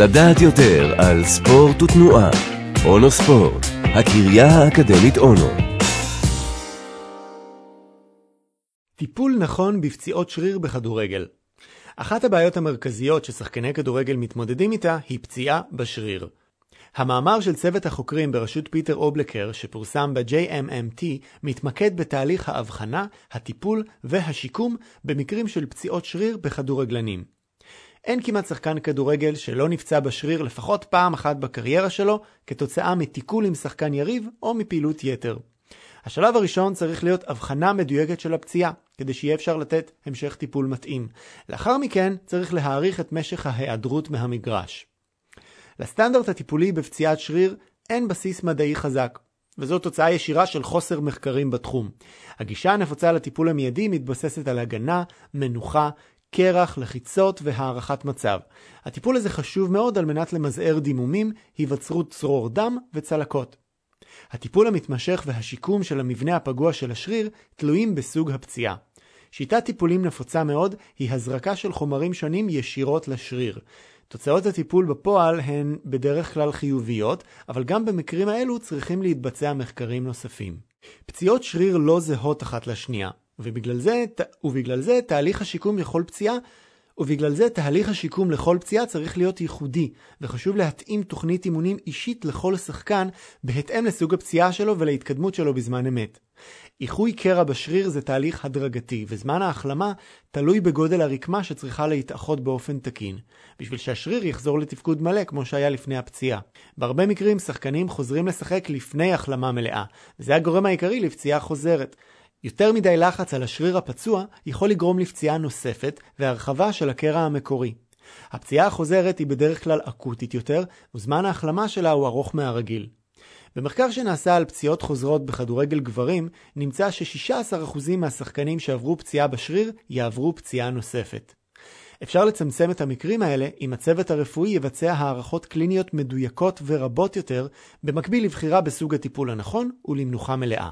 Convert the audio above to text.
לדעת יותר על ספורט ותנועה. אונו ספורט, הקריה האקדמית אונו. טיפול נכון בפציעות שריר בכדורגל. אחת הבעיות המרכזיות ששחקני כדורגל מתמודדים איתה היא פציעה בשריר. המאמר של צוות החוקרים בראשות פיטר אובלקר, שפורסם ב-JMMT, מתמקד בתהליך ההבחנה, הטיפול והשיקום במקרים של פציעות שריר בכדורגלנים. אין כמעט שחקן כדורגל שלא נפצע בשריר לפחות פעם אחת בקריירה שלו, כתוצאה מתיקול עם שחקן יריב או מפעילות יתר. השלב הראשון צריך להיות הבחנה מדויקת של הפציעה, כדי שיהיה אפשר לתת המשך טיפול מתאים. לאחר מכן צריך להאריך את משך ההיעדרות מהמגרש. לסטנדרט הטיפולי בפציעת שריר אין בסיס מדעי חזק, וזו תוצאה ישירה של חוסר מחקרים בתחום. הגישה הנפוצה לטיפול המיידי מתבססת על הגנה, מנוחה, קרח, לחיצות והערכת מצב. הטיפול הזה חשוב מאוד על מנת למזער דימומים, היווצרות צרור דם וצלקות. הטיפול המתמשך והשיקום של המבנה הפגוע של השריר תלויים בסוג הפציעה. שיטת טיפולים נפוצה מאוד היא הזרקה של חומרים שונים ישירות לשריר. תוצאות הטיפול בפועל הן בדרך כלל חיוביות, אבל גם במקרים האלו צריכים להתבצע מחקרים נוספים. פציעות שריר לא זהות אחת לשנייה, ובגלל זה, ובגלל זה תהליך השיקום לכל פציעה ובגלל זה תהליך השיקום לכל פציעה צריך להיות ייחודי, וחשוב להתאים תוכנית אימונים אישית לכל שחקן בהתאם לסוג הפציעה שלו ולהתקדמות שלו בזמן אמת. איחוי קרע בשריר זה תהליך הדרגתי, וזמן ההחלמה תלוי בגודל הרקמה שצריכה להתאחות באופן תקין, בשביל שהשריר יחזור לתפקוד מלא כמו שהיה לפני הפציעה. בהרבה מקרים שחקנים חוזרים לשחק לפני החלמה מלאה, וזה הגורם העיקרי לפציעה חוזרת. יותר מדי לחץ על השריר הפצוע יכול לגרום לפציעה נוספת והרחבה של הקרע המקורי. הפציעה החוזרת היא בדרך כלל אקוטית יותר, וזמן ההחלמה שלה הוא ארוך מהרגיל. במחקר שנעשה על פציעות חוזרות בכדורגל גברים, נמצא ש-16% מהשחקנים שעברו פציעה בשריר יעברו פציעה נוספת. אפשר לצמצם את המקרים האלה אם הצוות הרפואי יבצע הערכות קליניות מדויקות ורבות יותר, במקביל לבחירה בסוג הטיפול הנכון ולמנוחה מלאה.